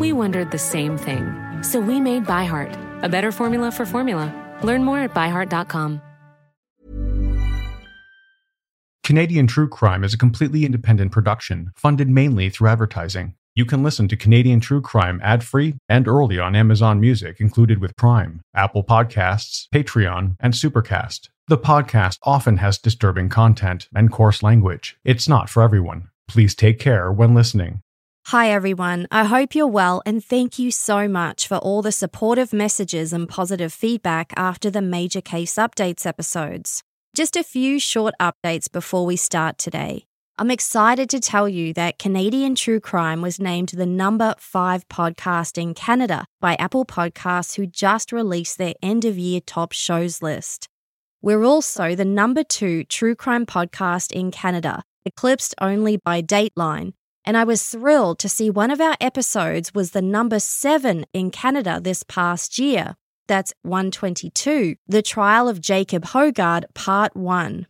We wondered the same thing. So we made ByHeart, a better formula for formula. Learn more at byheart.com. Canadian True Crime is a completely independent production, funded mainly through advertising. You can listen to Canadian True Crime ad free and early on Amazon Music, included with Prime, Apple Podcasts, Patreon, and Supercast. The podcast often has disturbing content and coarse language. It's not for everyone. Please take care when listening. Hi, everyone. I hope you're well, and thank you so much for all the supportive messages and positive feedback after the Major Case Updates episodes. Just a few short updates before we start today. I'm excited to tell you that Canadian True Crime was named the number five podcast in Canada by Apple Podcasts, who just released their end of year top shows list. We're also the number two true crime podcast in Canada, eclipsed only by Dateline. And I was thrilled to see one of our episodes was the number seven in Canada this past year. That's 122, The Trial of Jacob Hoggard, Part 1.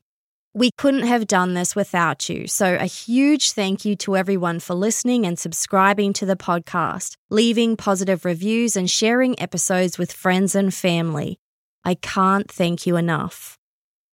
We couldn't have done this without you, so a huge thank you to everyone for listening and subscribing to the podcast, leaving positive reviews, and sharing episodes with friends and family. I can't thank you enough.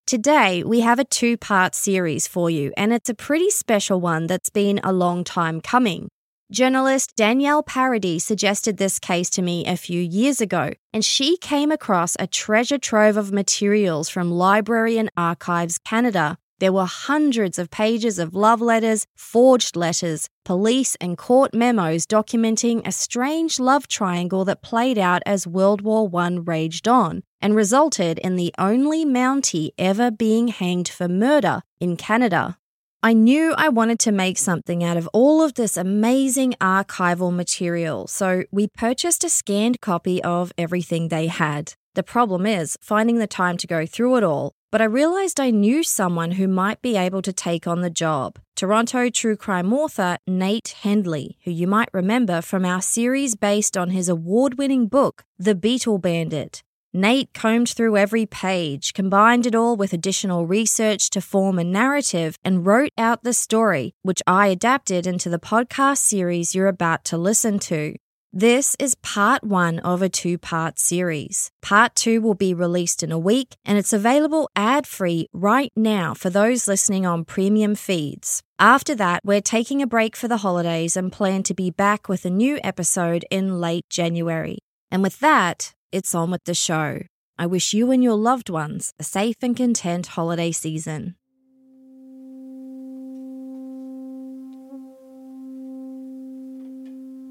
Today, we have a two part series for you, and it's a pretty special one that's been a long time coming. Journalist Danielle Paradis suggested this case to me a few years ago, and she came across a treasure trove of materials from Library and Archives Canada. There were hundreds of pages of love letters, forged letters, police and court memos documenting a strange love triangle that played out as World War I raged on and resulted in the only Mountie ever being hanged for murder in Canada. I knew I wanted to make something out of all of this amazing archival material, so we purchased a scanned copy of everything they had. The problem is finding the time to go through it all, but I realized I knew someone who might be able to take on the job. Toronto true crime author Nate Hendley, who you might remember from our series based on his award winning book, The Beatle Bandit. Nate combed through every page, combined it all with additional research to form a narrative, and wrote out the story, which I adapted into the podcast series you're about to listen to. This is part one of a two part series. Part two will be released in a week, and it's available ad free right now for those listening on premium feeds. After that, we're taking a break for the holidays and plan to be back with a new episode in late January. And with that, it's on with the show. I wish you and your loved ones a safe and content holiday season.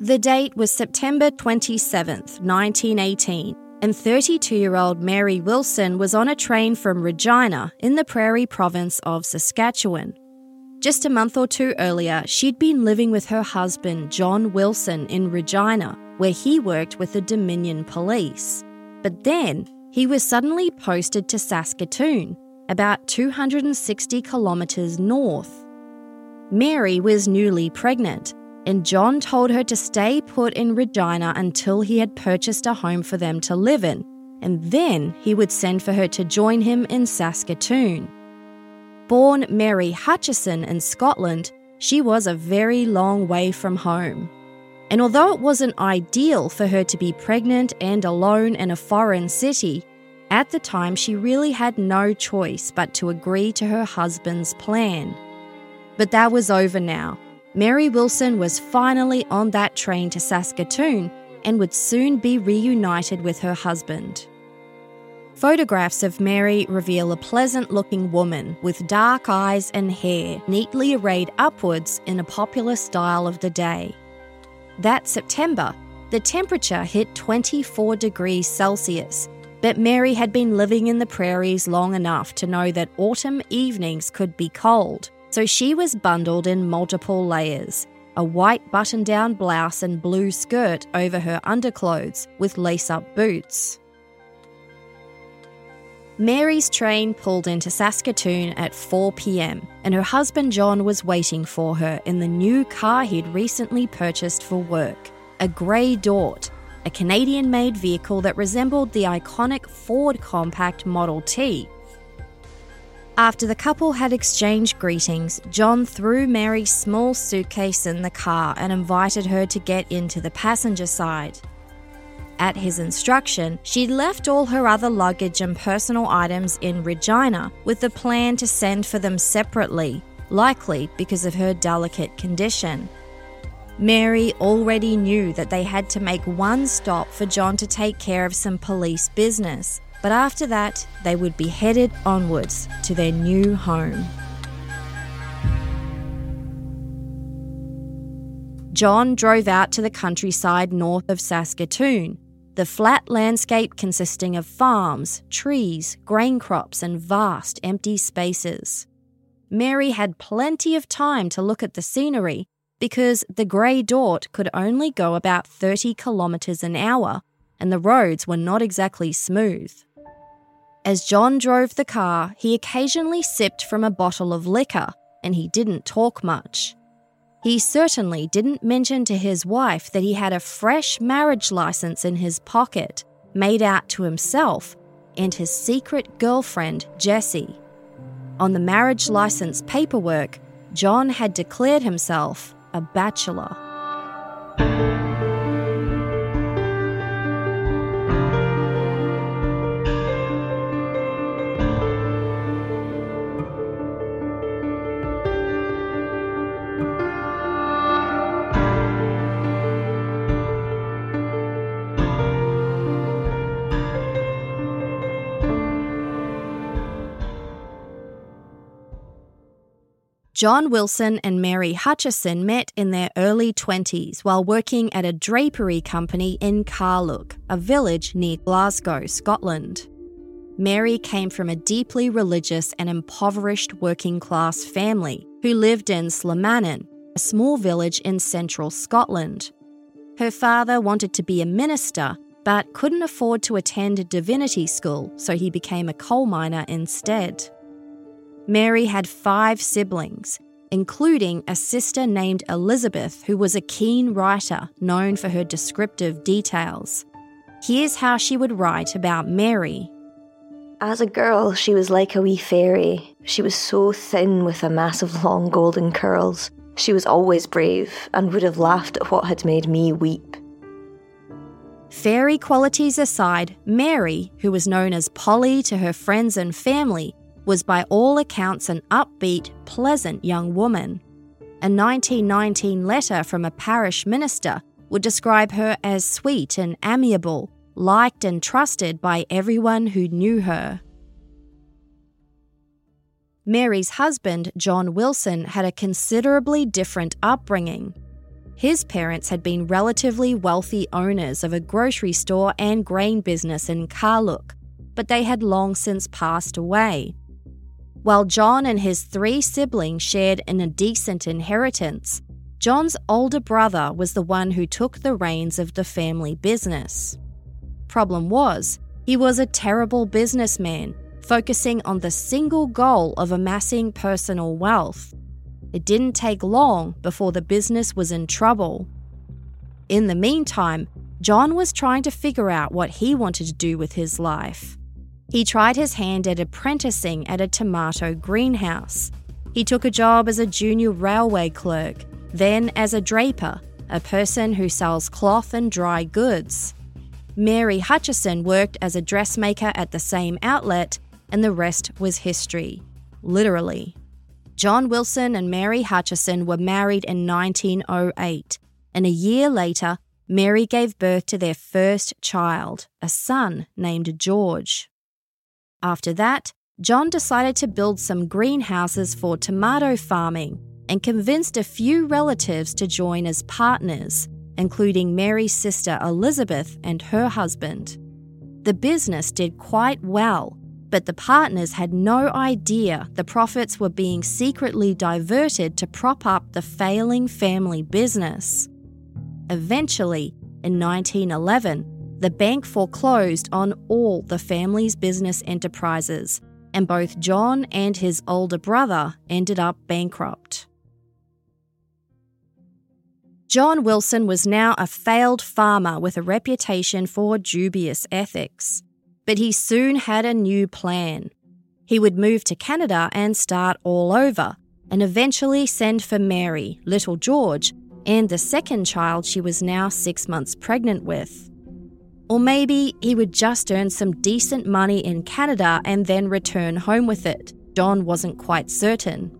The date was September 27, 1918, and 32 year old Mary Wilson was on a train from Regina in the Prairie province of Saskatchewan. Just a month or two earlier, she'd been living with her husband, John Wilson, in Regina, where he worked with the Dominion Police. But then he was suddenly posted to Saskatoon, about 260 kilometres north. Mary was newly pregnant, and John told her to stay put in Regina until he had purchased a home for them to live in, and then he would send for her to join him in Saskatoon. Born Mary Hutchison in Scotland, she was a very long way from home. And although it wasn't ideal for her to be pregnant and alone in a foreign city, at the time she really had no choice but to agree to her husband's plan. But that was over now. Mary Wilson was finally on that train to Saskatoon and would soon be reunited with her husband. Photographs of Mary reveal a pleasant looking woman with dark eyes and hair neatly arrayed upwards in a popular style of the day. That September, the temperature hit 24 degrees Celsius, but Mary had been living in the prairies long enough to know that autumn evenings could be cold, so she was bundled in multiple layers a white button down blouse and blue skirt over her underclothes with lace up boots. Mary's train pulled into Saskatoon at 4 pm, and her husband John was waiting for her in the new car he'd recently purchased for work a Gray-Dort, a Canadian made vehicle that resembled the iconic Ford Compact Model T. After the couple had exchanged greetings, John threw Mary's small suitcase in the car and invited her to get into the passenger side. At his instruction, she left all her other luggage and personal items in Regina with the plan to send for them separately, likely because of her delicate condition. Mary already knew that they had to make one stop for John to take care of some police business, but after that, they would be headed onwards to their new home. John drove out to the countryside north of Saskatoon, the flat landscape consisting of farms, trees, grain crops, and vast empty spaces. Mary had plenty of time to look at the scenery because the Gray-Dort could only go about 30 kilometres an hour and the roads were not exactly smooth. As John drove the car, he occasionally sipped from a bottle of liquor and he didn't talk much. He certainly didn't mention to his wife that he had a fresh marriage license in his pocket, made out to himself and his secret girlfriend, Jessie. On the marriage license paperwork, John had declared himself a bachelor. John Wilson and Mary Hutchison met in their early 20s while working at a drapery company in Carluke, a village near Glasgow, Scotland. Mary came from a deeply religious and impoverished working class family who lived in Slamannan, a small village in central Scotland. Her father wanted to be a minister but couldn't afford to attend divinity school, so he became a coal miner instead. Mary had five siblings, including a sister named Elizabeth, who was a keen writer known for her descriptive details. Here's how she would write about Mary. As a girl, she was like a wee fairy. She was so thin with a mass of long golden curls. She was always brave and would have laughed at what had made me weep. Fairy qualities aside, Mary, who was known as Polly to her friends and family, was by all accounts an upbeat, pleasant young woman. A 1919 letter from a parish minister would describe her as sweet and amiable, liked and trusted by everyone who knew her. Mary's husband, John Wilson, had a considerably different upbringing. His parents had been relatively wealthy owners of a grocery store and grain business in Carluke, but they had long since passed away. While John and his three siblings shared in a decent inheritance, John's older brother was the one who took the reins of the family business. Problem was, he was a terrible businessman, focusing on the single goal of amassing personal wealth. It didn't take long before the business was in trouble. In the meantime, John was trying to figure out what he wanted to do with his life. He tried his hand at apprenticing at a tomato greenhouse. He took a job as a junior railway clerk, then as a draper, a person who sells cloth and dry goods. Mary Hutchison worked as a dressmaker at the same outlet, and the rest was history. Literally. John Wilson and Mary Hutchison were married in 1908, and a year later, Mary gave birth to their first child, a son named George. After that, John decided to build some greenhouses for tomato farming and convinced a few relatives to join as partners, including Mary's sister Elizabeth and her husband. The business did quite well, but the partners had no idea the profits were being secretly diverted to prop up the failing family business. Eventually, in 1911, the bank foreclosed on all the family's business enterprises, and both John and his older brother ended up bankrupt. John Wilson was now a failed farmer with a reputation for dubious ethics. But he soon had a new plan. He would move to Canada and start all over, and eventually send for Mary, little George, and the second child she was now six months pregnant with. Or maybe he would just earn some decent money in Canada and then return home with it. John wasn't quite certain.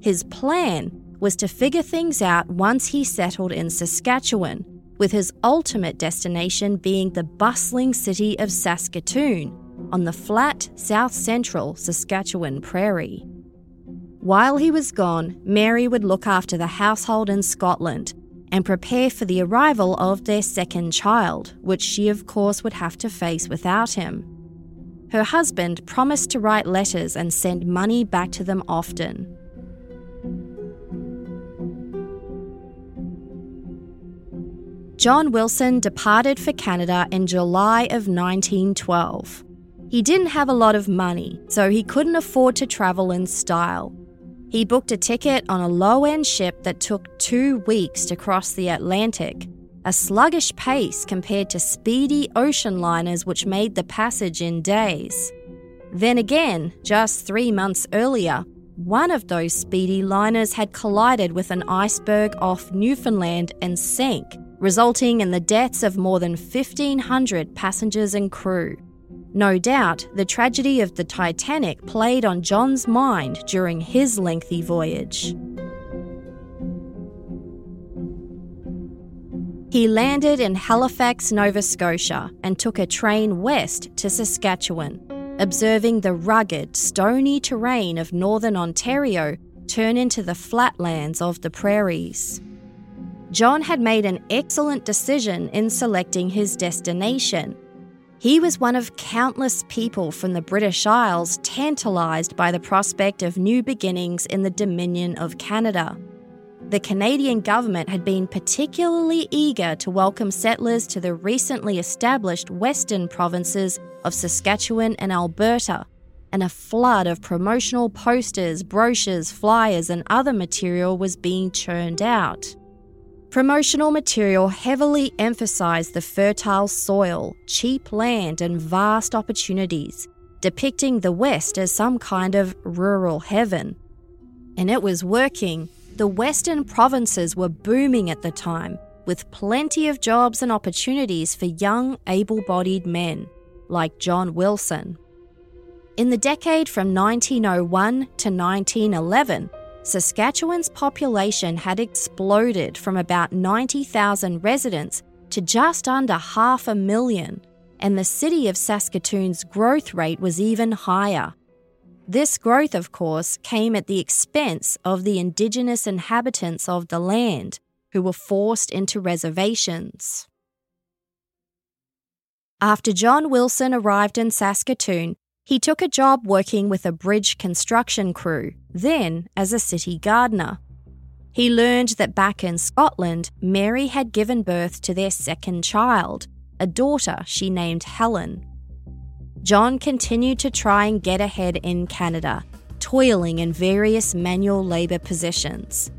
His plan was to figure things out once he settled in Saskatchewan, with his ultimate destination being the bustling city of Saskatoon on the flat south central Saskatchewan prairie. While he was gone, Mary would look after the household in Scotland and prepare for the arrival of their second child, which she, of course, would have to face without him. Her husband promised to write letters and send money back to them often. John Wilson departed for Canada in July of 1912. He didn't have a lot of money, so he couldn't afford to travel in style. He booked a ticket on a low end ship that took two weeks to cross the Atlantic, a sluggish pace compared to speedy ocean liners which made the passage in days. Then again, just three months earlier, one of those speedy liners had collided with an iceberg off Newfoundland and sank, resulting in the deaths of more than 1,500 passengers and crew. No doubt, the tragedy of the Titanic played on John's mind during his lengthy voyage. He landed in Halifax, Nova Scotia, and took a train west to Saskatchewan, observing the rugged, stony terrain of northern Ontario turn into the flatlands of the prairies. John had made an excellent decision in selecting his destination. He was one of countless people from the British Isles tantalised by the prospect of new beginnings in the Dominion of Canada. The Canadian government had been particularly eager to welcome settlers to the recently established western provinces of Saskatchewan and Alberta, and a flood of promotional posters, brochures, flyers, and other material was being churned out. Promotional material heavily emphasised the fertile soil, cheap land, and vast opportunities, depicting the West as some kind of rural heaven. And it was working. The Western provinces were booming at the time, with plenty of jobs and opportunities for young, able bodied men, like John Wilson. In the decade from 1901 to 1911, Saskatchewan's population had exploded from about 90,000 residents to just under half a million, and the city of Saskatoon's growth rate was even higher. This growth, of course, came at the expense of the Indigenous inhabitants of the land, who were forced into reservations. After John Wilson arrived in Saskatoon, he took a job working with a bridge construction crew, then as a city gardener. He learned that back in Scotland, Mary had given birth to their second child, a daughter she named Helen. John continued to try and get ahead in Canada, toiling in various manual labour positions.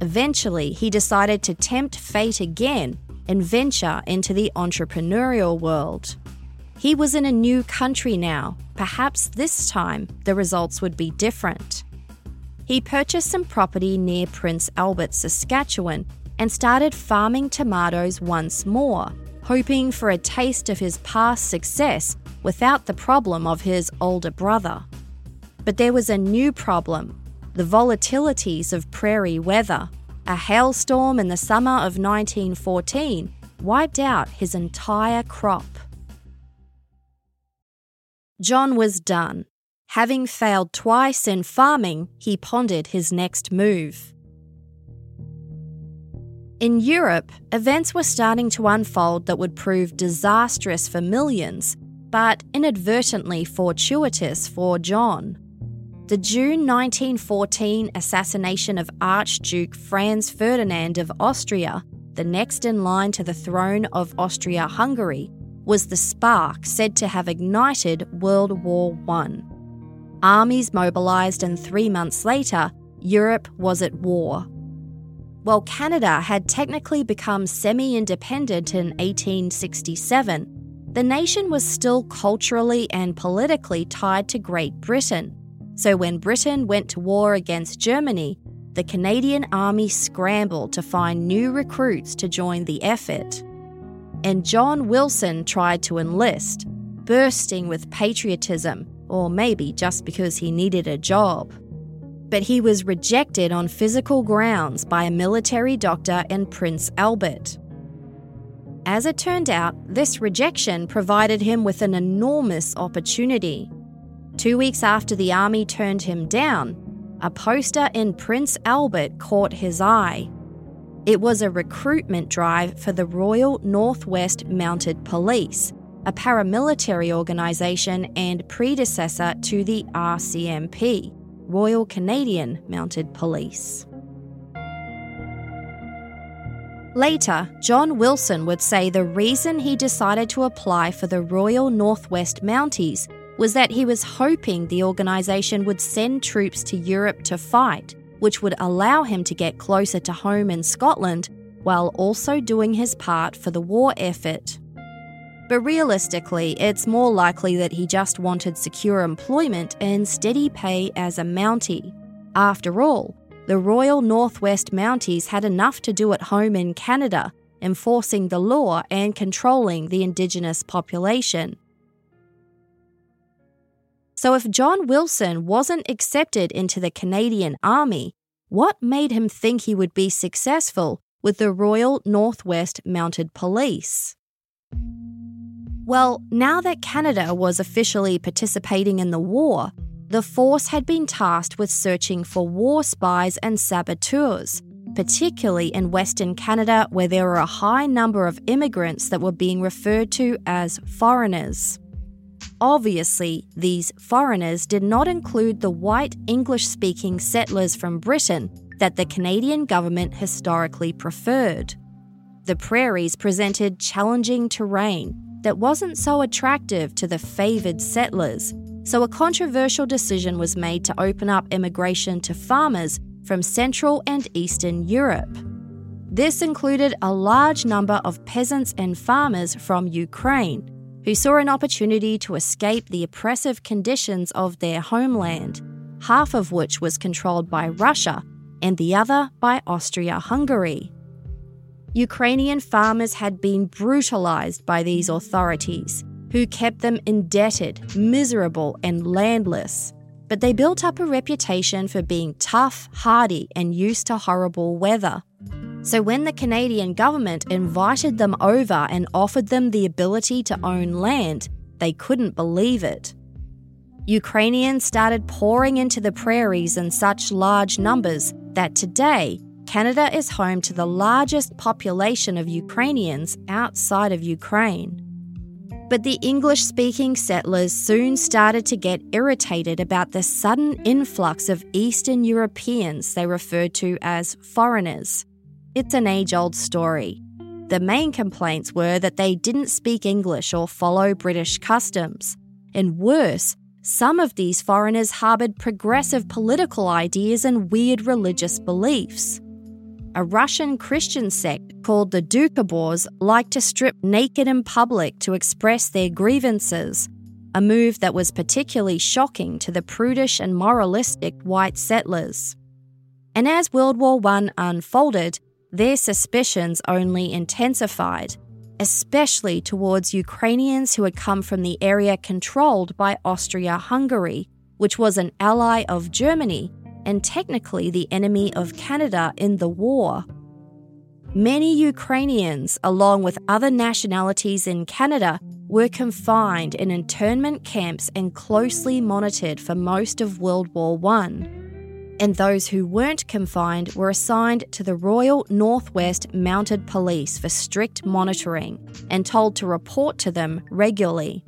Eventually, he decided to tempt fate again and venture into the entrepreneurial world. He was in a new country now. Perhaps this time the results would be different. He purchased some property near Prince Albert, Saskatchewan, and started farming tomatoes once more, hoping for a taste of his past success without the problem of his older brother. But there was a new problem the volatilities of prairie weather. A hailstorm in the summer of 1914 wiped out his entire crop. John was done. Having failed twice in farming, he pondered his next move. In Europe, events were starting to unfold that would prove disastrous for millions, but inadvertently fortuitous for John. The June 1914 assassination of Archduke Franz Ferdinand of Austria, the next in line to the throne of Austria Hungary, was the spark said to have ignited World War I. Armies mobilised, and three months later, Europe was at war. While Canada had technically become semi independent in 1867, the nation was still culturally and politically tied to Great Britain. So when Britain went to war against Germany, the Canadian Army scrambled to find new recruits to join the effort. And John Wilson tried to enlist, bursting with patriotism, or maybe just because he needed a job. But he was rejected on physical grounds by a military doctor in Prince Albert. As it turned out, this rejection provided him with an enormous opportunity. Two weeks after the army turned him down, a poster in Prince Albert caught his eye. It was a recruitment drive for the Royal Northwest Mounted Police, a paramilitary organisation and predecessor to the RCMP, Royal Canadian Mounted Police. Later, John Wilson would say the reason he decided to apply for the Royal Northwest Mounties was that he was hoping the organisation would send troops to Europe to fight, which would allow him to get closer to home in Scotland while also doing his part for the war effort. But realistically, it's more likely that he just wanted secure employment and steady pay as a Mountie. After all, the Royal Northwest Mounties had enough to do at home in Canada, enforcing the law and controlling the Indigenous population. So, if John Wilson wasn't accepted into the Canadian Army, what made him think he would be successful with the Royal Northwest Mounted Police? Well, now that Canada was officially participating in the war, the force had been tasked with searching for war spies and saboteurs, particularly in Western Canada, where there were a high number of immigrants that were being referred to as foreigners. Obviously, these foreigners did not include the white English speaking settlers from Britain that the Canadian government historically preferred. The prairies presented challenging terrain that wasn't so attractive to the favoured settlers, so a controversial decision was made to open up immigration to farmers from Central and Eastern Europe. This included a large number of peasants and farmers from Ukraine, who saw an opportunity to escape the oppressive conditions of their homeland, half of which was controlled by Russia and the other by Austria Hungary. Ukrainian farmers had been brutalized by these authorities who kept them indebted, miserable, and landless. But they built up a reputation for being tough, hardy, and used to horrible weather. So when the Canadian government invited them over and offered them the ability to own land, they couldn't believe it. Ukrainians started pouring into the prairies in such large numbers that today, Canada is home to the largest population of Ukrainians outside of Ukraine. But the English speaking settlers soon started to get irritated about the sudden influx of Eastern Europeans they referred to as foreigners. It's an age old story. The main complaints were that they didn't speak English or follow British customs. And worse, some of these foreigners harboured progressive political ideas and weird religious beliefs a Russian Christian sect called the Doukhobors liked to strip naked in public to express their grievances, a move that was particularly shocking to the prudish and moralistic white settlers. And as World War I unfolded, their suspicions only intensified, especially towards Ukrainians who had come from the area controlled by Austria Hungary, which was an ally of Germany and technically the enemy of Canada in the war. Many Ukrainians, along with other nationalities in Canada, were confined in internment camps and closely monitored for most of World War I. And those who weren't confined were assigned to the Royal Northwest Mounted Police for strict monitoring and told to report to them regularly.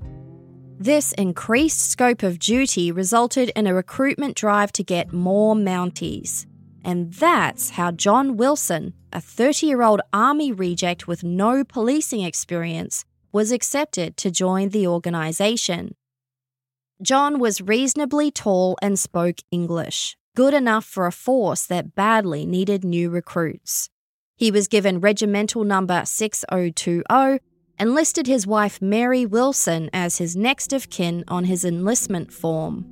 This increased scope of duty resulted in a recruitment drive to get more Mounties. And that's how John Wilson, a 30 year old Army reject with no policing experience, was accepted to join the organisation. John was reasonably tall and spoke English, good enough for a force that badly needed new recruits. He was given regimental number 6020 and listed his wife Mary Wilson as his next of kin on his enlistment form.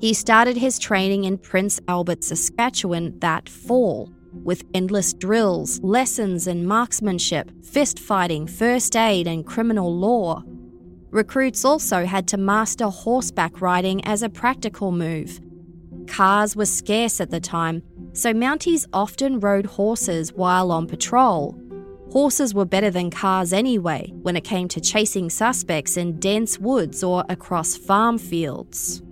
He started his training in Prince Albert, Saskatchewan that fall, with endless drills, lessons in marksmanship, fist fighting, first aid, and criminal law. Recruits also had to master horseback riding as a practical move. Cars were scarce at the time, so Mounties often rode horses while on patrol. Horses were better than cars anyway when it came to chasing suspects in dense woods or across farm fields.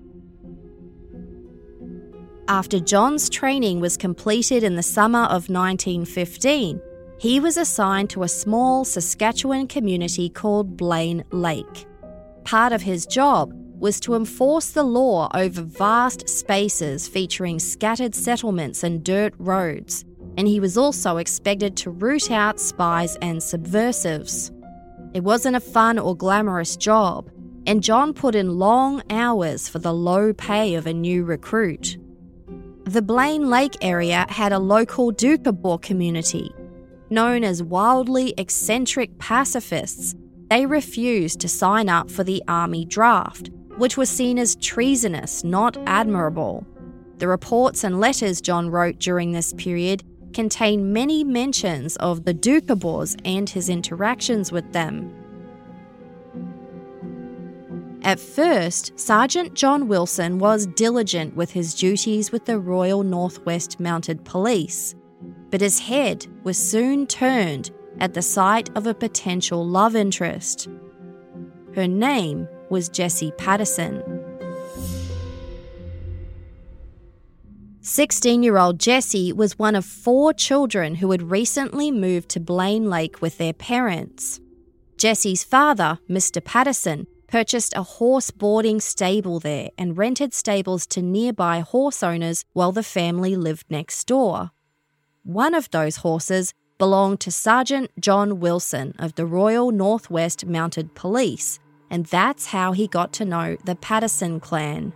After John's training was completed in the summer of 1915, he was assigned to a small Saskatchewan community called Blaine Lake. Part of his job was to enforce the law over vast spaces featuring scattered settlements and dirt roads, and he was also expected to root out spies and subversives. It wasn't a fun or glamorous job, and John put in long hours for the low pay of a new recruit. The Blaine Lake area had a local Doukhobor community. Known as wildly eccentric pacifists, they refused to sign up for the army draft, which was seen as treasonous, not admirable. The reports and letters John wrote during this period contain many mentions of the Doukhobors and his interactions with them. At first, Sergeant John Wilson was diligent with his duties with the Royal Northwest Mounted Police, but his head was soon turned at the sight of a potential love interest. Her name was Jesse Patterson. 16 year old Jesse was one of four children who had recently moved to Blaine Lake with their parents. Jesse's father, Mr. Patterson, purchased a horse boarding stable there and rented stables to nearby horse owners while the family lived next door. One of those horses belonged to Sergeant John Wilson of the Royal Northwest Mounted Police, and that's how he got to know the Patterson clan.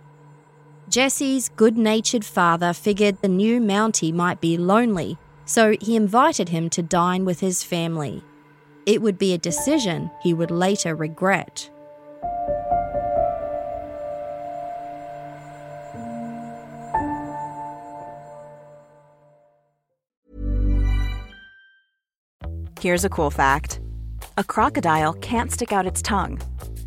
Jesse's good natured father figured the new Mountie might be lonely, so he invited him to dine with his family. It would be a decision he would later regret. Here's a cool fact a crocodile can't stick out its tongue.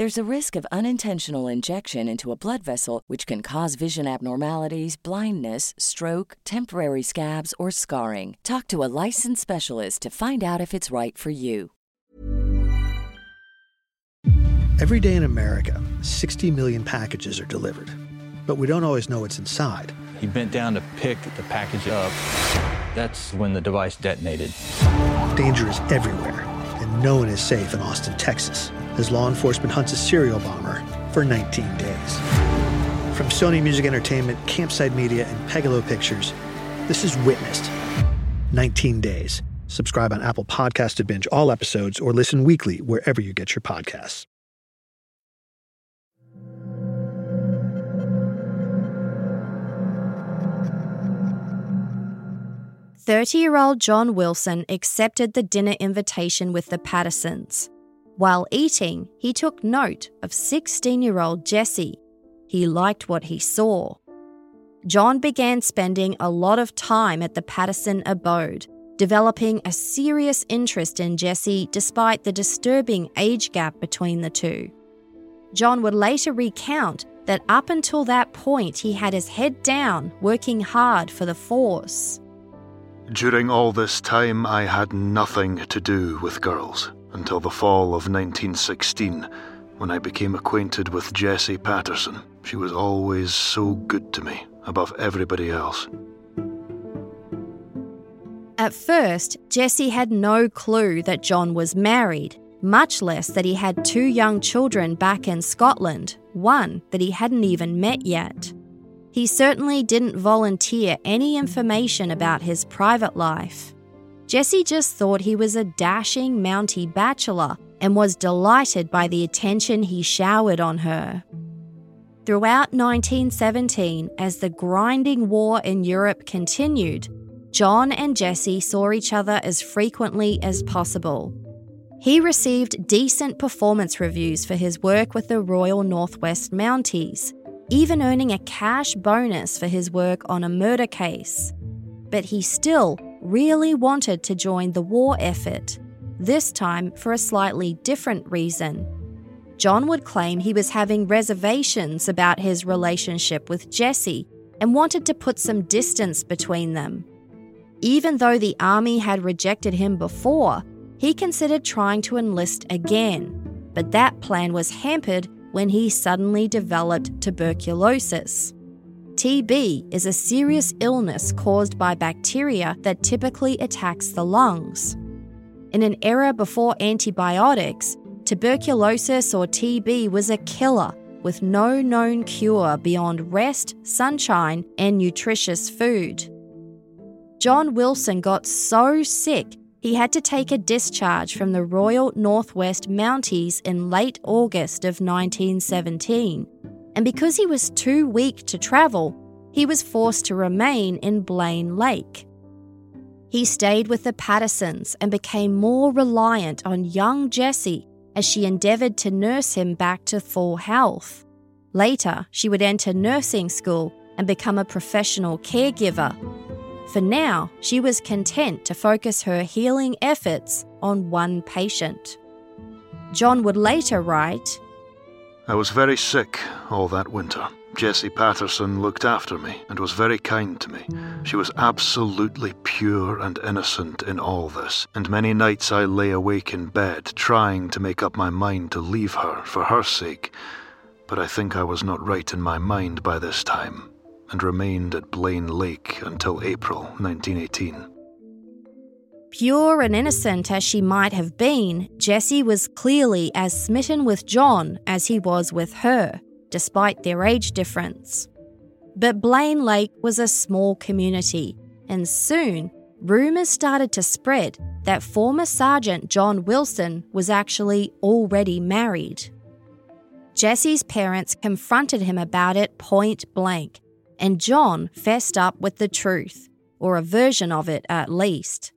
There's a risk of unintentional injection into a blood vessel, which can cause vision abnormalities, blindness, stroke, temporary scabs, or scarring. Talk to a licensed specialist to find out if it's right for you. Every day in America, 60 million packages are delivered, but we don't always know what's inside. He bent down to pick the package up. That's when the device detonated. Danger is everywhere, and no one is safe in Austin, Texas as law enforcement hunts a serial bomber for 19 days. From Sony Music Entertainment, Campside Media, and Pegalo Pictures, this is Witnessed 19 Days. Subscribe on Apple Podcast to binge all episodes or listen weekly wherever you get your podcasts. Thirty-year-old John Wilson accepted the dinner invitation with the Pattersons. While eating, he took note of 16 year old Jesse. He liked what he saw. John began spending a lot of time at the Patterson abode, developing a serious interest in Jesse despite the disturbing age gap between the two. John would later recount that up until that point he had his head down, working hard for the force. During all this time, I had nothing to do with girls until the fall of 1916 when I became acquainted with Jessie Patterson. She was always so good to me, above everybody else. At first, Jessie had no clue that John was married, much less that he had two young children back in Scotland, one that he hadn't even met yet. He certainly didn't volunteer any information about his private life. Jessie just thought he was a dashing Mountie bachelor and was delighted by the attention he showered on her. Throughout 1917, as the grinding war in Europe continued, John and Jesse saw each other as frequently as possible. He received decent performance reviews for his work with the Royal Northwest Mounties, even earning a cash bonus for his work on a murder case. But he still really wanted to join the war effort, this time for a slightly different reason. John would claim he was having reservations about his relationship with Jessie and wanted to put some distance between them. Even though the army had rejected him before, he considered trying to enlist again, but that plan was hampered when he suddenly developed tuberculosis. TB is a serious illness caused by bacteria that typically attacks the lungs. In an era before antibiotics, tuberculosis or TB was a killer with no known cure beyond rest, sunshine, and nutritious food. John Wilson got so sick he had to take a discharge from the Royal Northwest Mounties in late August of 1917 and because he was too weak to travel, he was forced to remain in Blaine Lake. He stayed with the Pattersons and became more reliant on young Jessie as she endeavoured to nurse him back to full health. Later, she would enter nursing school and become a professional caregiver. For now, she was content to focus her healing efforts on one patient. John would later write I was very sick all that winter. Jessie Patterson looked after me and was very kind to me. She was absolutely pure and innocent in all this, and many nights I lay awake in bed trying to make up my mind to leave her for her sake. But I think I was not right in my mind by this time, and remained at Blaine Lake until April 1918. Pure and innocent as she might have been, Jessie was clearly as smitten with John as he was with her, despite their age difference. But Blaine Lake was a small community, and soon rumours started to spread that former Sergeant John Wilson was actually already married. Jessie's parents confronted him about it point blank, and John fessed up with the truth, or a version of it at least.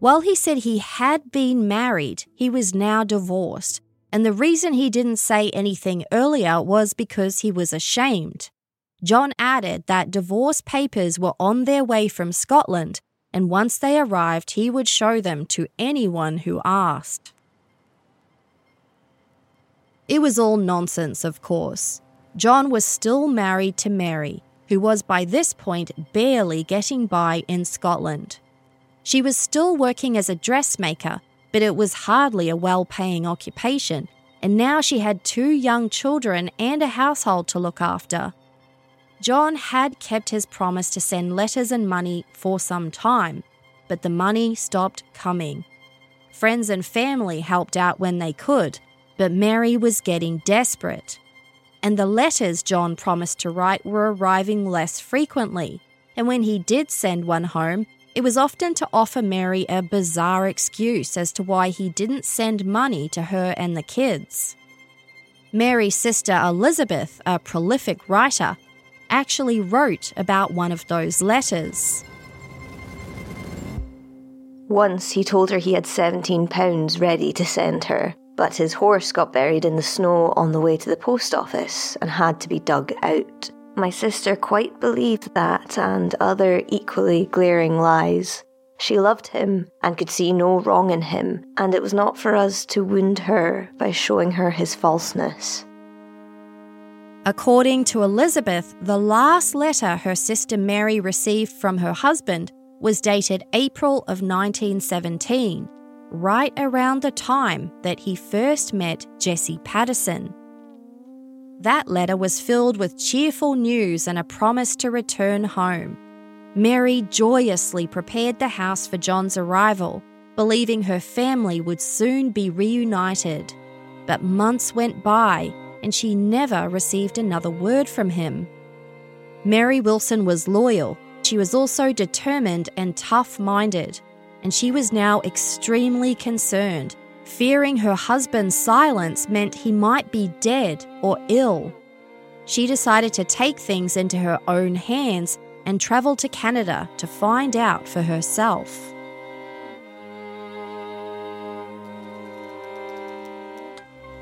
While he said he had been married, he was now divorced, and the reason he didn't say anything earlier was because he was ashamed. John added that divorce papers were on their way from Scotland, and once they arrived, he would show them to anyone who asked. It was all nonsense, of course. John was still married to Mary, who was by this point barely getting by in Scotland. She was still working as a dressmaker, but it was hardly a well paying occupation, and now she had two young children and a household to look after. John had kept his promise to send letters and money for some time, but the money stopped coming. Friends and family helped out when they could, but Mary was getting desperate. And the letters John promised to write were arriving less frequently, and when he did send one home, it was often to offer Mary a bizarre excuse as to why he didn't send money to her and the kids. Mary's sister Elizabeth, a prolific writer, actually wrote about one of those letters. Once he told her he had £17 ready to send her, but his horse got buried in the snow on the way to the post office and had to be dug out. My sister quite believed that and other equally glaring lies. She loved him and could see no wrong in him, and it was not for us to wound her by showing her his falseness. According to Elizabeth, the last letter her sister Mary received from her husband was dated April of 1917, right around the time that he first met Jessie Patterson. That letter was filled with cheerful news and a promise to return home. Mary joyously prepared the house for John's arrival, believing her family would soon be reunited. But months went by and she never received another word from him. Mary Wilson was loyal, she was also determined and tough minded, and she was now extremely concerned fearing her husband's silence meant he might be dead or ill. She decided to take things into her own hands and travel to Canada to find out for herself.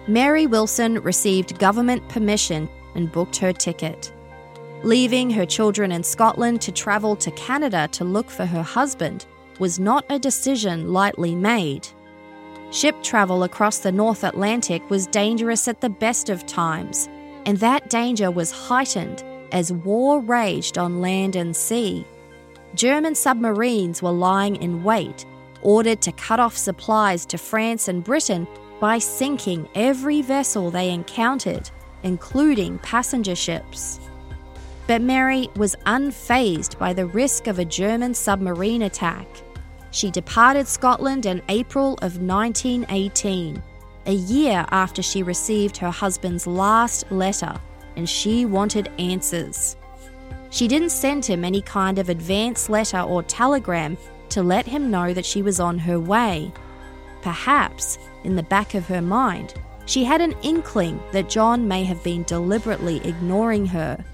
Mary Wilson received government permission and booked her ticket. Leaving her children in Scotland to travel to Canada to look for her husband was not a decision lightly made. Ship travel across the North Atlantic was dangerous at the best of times, and that danger was heightened as war raged on land and sea. German submarines were lying in wait, ordered to cut off supplies to France and Britain by sinking every vessel they encountered, including passenger ships. But Mary was unfazed by the risk of a German submarine attack. She departed Scotland in April of 1918, a year after she received her husband's last letter, and she wanted answers. She didn't send him any kind of advance letter or telegram to let him know that she was on her way. Perhaps, in the back of her mind, she had an inkling that John may have been deliberately ignoring her.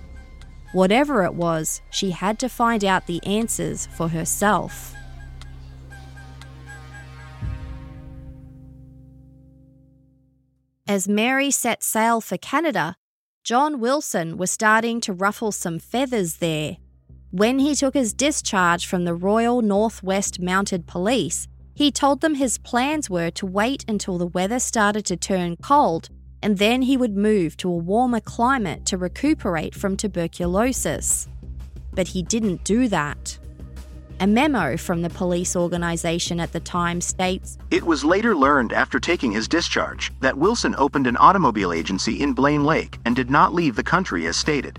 Whatever it was, she had to find out the answers for herself. As Mary set sail for Canada, John Wilson was starting to ruffle some feathers there. When he took his discharge from the Royal Northwest Mounted Police, he told them his plans were to wait until the weather started to turn cold and then he would move to a warmer climate to recuperate from tuberculosis. But he didn't do that. A memo from the police organisation at the time states It was later learned after taking his discharge that Wilson opened an automobile agency in Blaine Lake and did not leave the country as stated.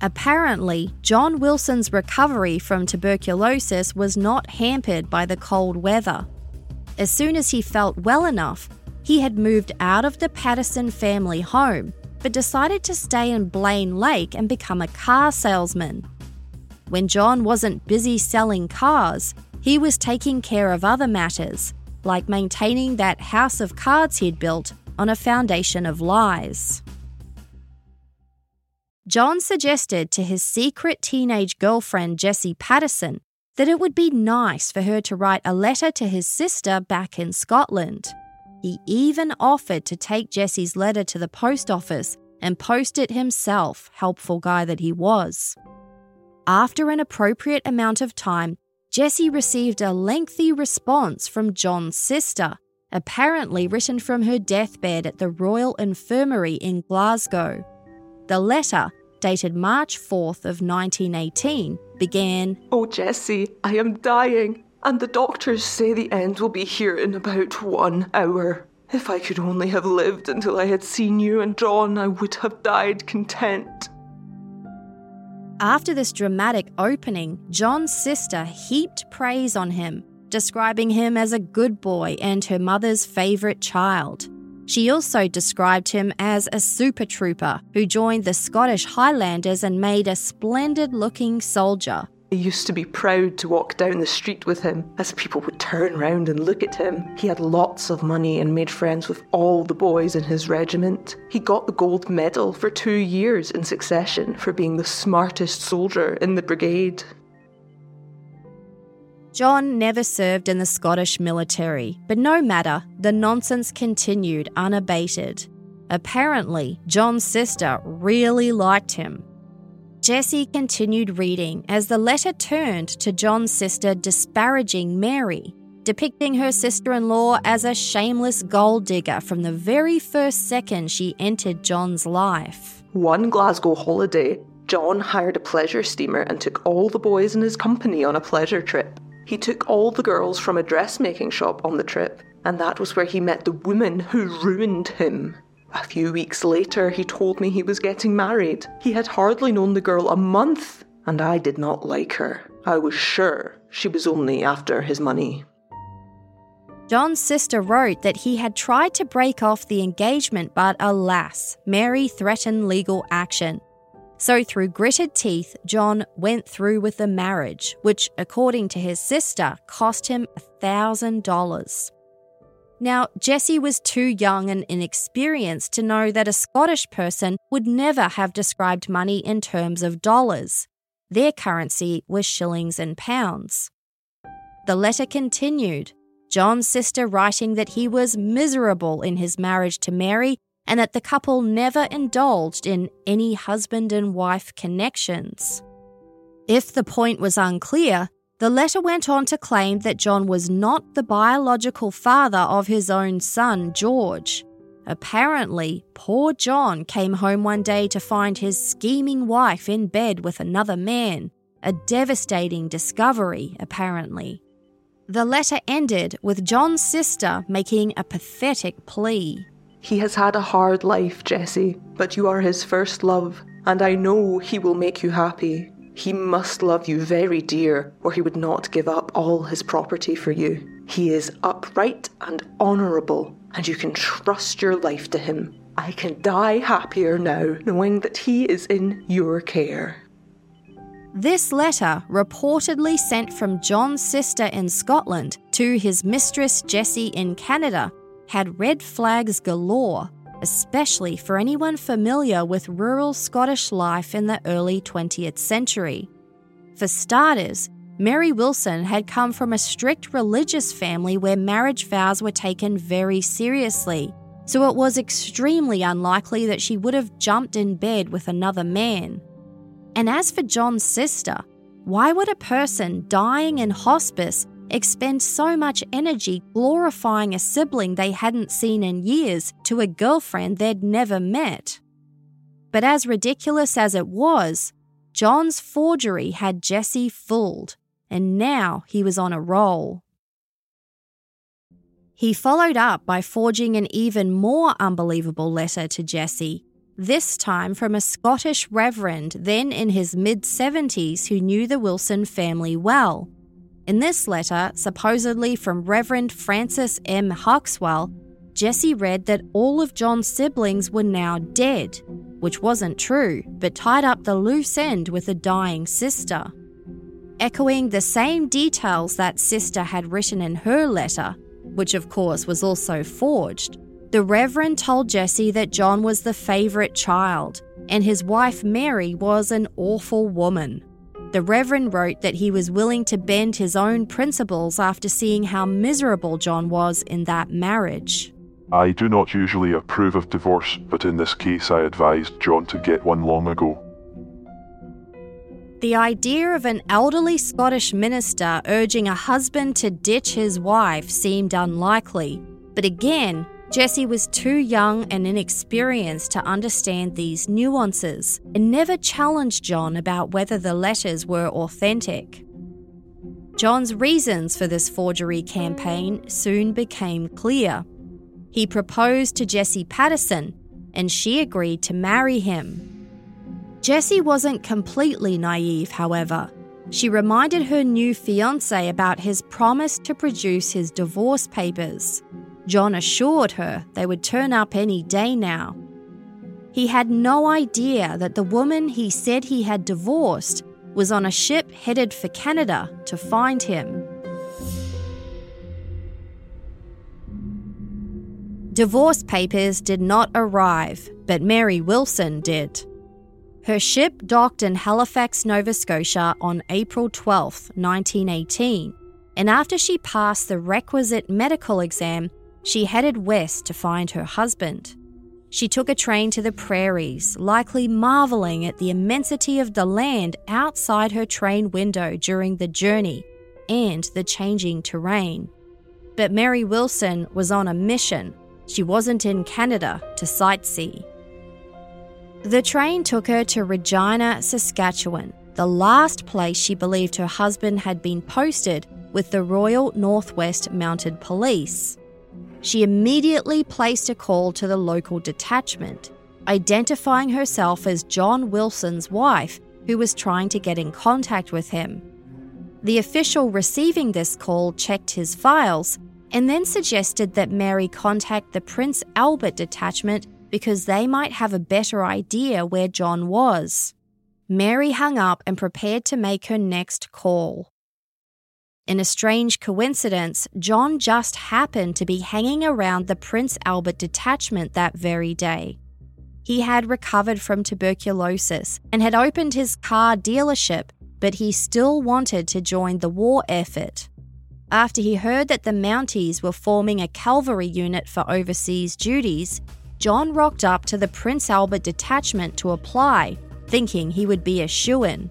Apparently, John Wilson's recovery from tuberculosis was not hampered by the cold weather. As soon as he felt well enough, he had moved out of the Patterson family home, but decided to stay in Blaine Lake and become a car salesman. When John wasn't busy selling cars, he was taking care of other matters, like maintaining that house of cards he'd built on a foundation of lies. John suggested to his secret teenage girlfriend, Jessie Patterson, that it would be nice for her to write a letter to his sister back in Scotland. He even offered to take Jessie's letter to the post office and post it himself, helpful guy that he was. After an appropriate amount of time, Jessie received a lengthy response from John's sister, apparently written from her deathbed at the Royal Infirmary in Glasgow. The letter, dated March 4th of 1918, began, Oh Jessie, I am dying, and the doctors say the end will be here in about one hour. If I could only have lived until I had seen you and John, I would have died content. After this dramatic opening, John's sister heaped praise on him, describing him as a good boy and her mother's favourite child. She also described him as a super trooper who joined the Scottish Highlanders and made a splendid looking soldier. I used to be proud to walk down the street with him, as people would turn round and look at him. He had lots of money and made friends with all the boys in his regiment. He got the gold medal for two years in succession for being the smartest soldier in the brigade. John never served in the Scottish military, but no matter, the nonsense continued unabated. Apparently, John's sister really liked him. Jessie continued reading as the letter turned to John's sister disparaging Mary, depicting her sister in law as a shameless gold digger from the very first second she entered John's life. One Glasgow holiday, John hired a pleasure steamer and took all the boys in his company on a pleasure trip. He took all the girls from a dressmaking shop on the trip, and that was where he met the woman who ruined him. A few weeks later, he told me he was getting married. He had hardly known the girl a month, and I did not like her. I was sure she was only after his money. John's sister wrote that he had tried to break off the engagement, but alas, Mary threatened legal action. So, through gritted teeth, John went through with the marriage, which, according to his sister, cost him $1,000. Now, Jessie was too young and inexperienced to know that a Scottish person would never have described money in terms of dollars. Their currency was shillings and pounds. The letter continued, John's sister writing that he was miserable in his marriage to Mary and that the couple never indulged in any husband and wife connections. If the point was unclear, the letter went on to claim that John was not the biological father of his own son, George. Apparently, poor John came home one day to find his scheming wife in bed with another man. A devastating discovery, apparently. The letter ended with John's sister making a pathetic plea. He has had a hard life, Jessie, but you are his first love, and I know he will make you happy. He must love you very dear, or he would not give up all his property for you. He is upright and honourable, and you can trust your life to him. I can die happier now knowing that he is in your care. This letter, reportedly sent from John's sister in Scotland to his mistress Jessie in Canada, had red flags galore especially for anyone familiar with rural Scottish life in the early 20th century. For starters, Mary Wilson had come from a strict religious family where marriage vows were taken very seriously, so it was extremely unlikely that she would have jumped in bed with another man. And as for John's sister, why would a person dying in hospice expend so much energy glorifying a sibling they hadn't seen in years to a girlfriend they'd never met. But as ridiculous as it was, John's forgery had Jessie fooled, and now he was on a roll. He followed up by forging an even more unbelievable letter to Jessie, this time from a Scottish reverend then in his mid 70s who knew the Wilson family well in this letter, supposedly from Reverend Francis M. Huxwell, Jessie read that all of John's siblings were now dead, which wasn't true, but tied up the loose end with a dying sister. Echoing the same details that sister had written in her letter, which of course was also forged, the Reverend told Jessie that John was the favourite child and his wife Mary was an awful woman. The Reverend wrote that he was willing to bend his own principles after seeing how miserable John was in that marriage. I do not usually approve of divorce, but in this case I advised John to get one long ago. The idea of an elderly Scottish minister urging a husband to ditch his wife seemed unlikely, But again, Jessie was too young and inexperienced to understand these nuances and never challenged John about whether the letters were authentic. John's reasons for this forgery campaign soon became clear. He proposed to Jessie Patterson, and she agreed to marry him. Jessie wasn't completely naive, however. She reminded her new fiance about his promise to produce his divorce papers. John assured her they would turn up any day now. He had no idea that the woman he said he had divorced was on a ship headed for Canada to find him. Divorce papers did not arrive, but Mary Wilson did. Her ship docked in Halifax, Nova Scotia on April 12, 1918, and after she passed the requisite medical exam, she headed west to find her husband. She took a train to the prairies, likely marveling at the immensity of the land outside her train window during the journey and the changing terrain. But Mary Wilson was on a mission. She wasn't in Canada to sightsee. The train took her to Regina, Saskatchewan, the last place she believed her husband had been posted with the Royal Northwest Mounted Police. She immediately placed a call to the local detachment, identifying herself as John Wilson's wife, who was trying to get in contact with him. The official receiving this call checked his files and then suggested that Mary contact the Prince Albert detachment because they might have a better idea where John was. Mary hung up and prepared to make her next call. In a strange coincidence, John just happened to be hanging around the Prince Albert detachment that very day. He had recovered from tuberculosis and had opened his car dealership, but he still wanted to join the war effort. After he heard that the Mounties were forming a cavalry unit for overseas duties, John rocked up to the Prince Albert detachment to apply, thinking he would be a shoo in.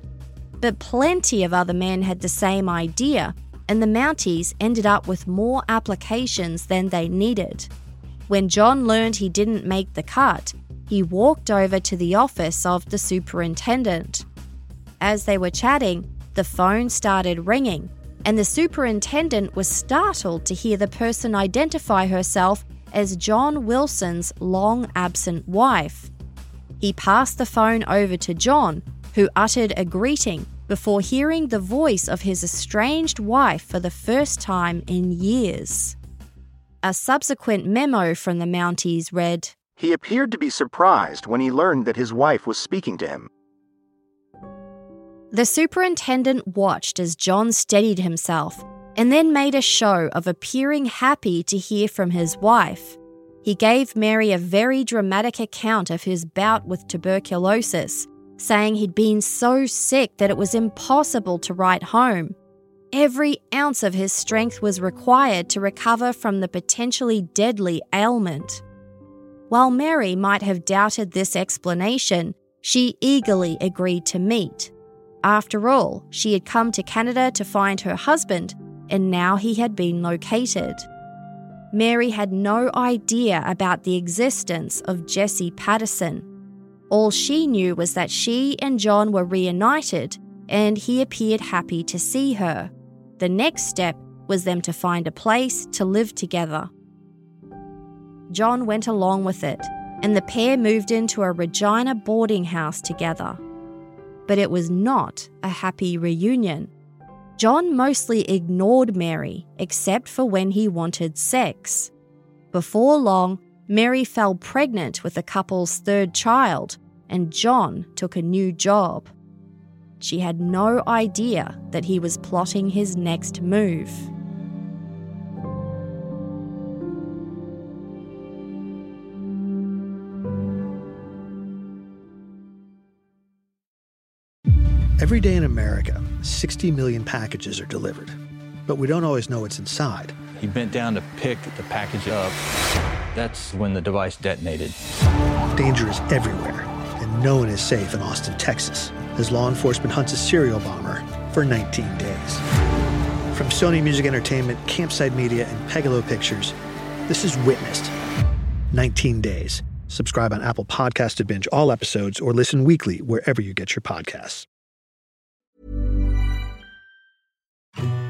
But plenty of other men had the same idea and the Mounties ended up with more applications than they needed. When John learned he didn't make the cut, he walked over to the office of the superintendent. As they were chatting, the phone started ringing, and the superintendent was startled to hear the person identify herself as John Wilson's long absent wife. He passed the phone over to John, who uttered a greeting before hearing the voice of his estranged wife for the first time in years. A subsequent memo from the Mounties read He appeared to be surprised when he learned that his wife was speaking to him. The superintendent watched as John steadied himself and then made a show of appearing happy to hear from his wife. He gave Mary a very dramatic account of his bout with tuberculosis saying he'd been so sick that it was impossible to write home. Every ounce of his strength was required to recover from the potentially deadly ailment. While Mary might have doubted this explanation, she eagerly agreed to meet. After all, she had come to Canada to find her husband, and now he had been located. Mary had no idea about the existence of Jessie Patterson, all she knew was that she and John were reunited, and he appeared happy to see her. The next step was them to find a place to live together. John went along with it, and the pair moved into a Regina boarding house together. But it was not a happy reunion. John mostly ignored Mary, except for when he wanted sex. Before long, Mary fell pregnant with the couple's third child, and John took a new job. She had no idea that he was plotting his next move. Every day in America, 60 million packages are delivered, but we don't always know what's inside. He bent down to pick the package up. That's when the device detonated. Danger is everywhere, and no one is safe in Austin, Texas, as law enforcement hunts a serial bomber for 19 days. From Sony Music Entertainment, Campside Media, and Pegalo Pictures, This is Witnessed 19 Days. Subscribe on Apple Podcast to binge all episodes or listen weekly wherever you get your podcasts.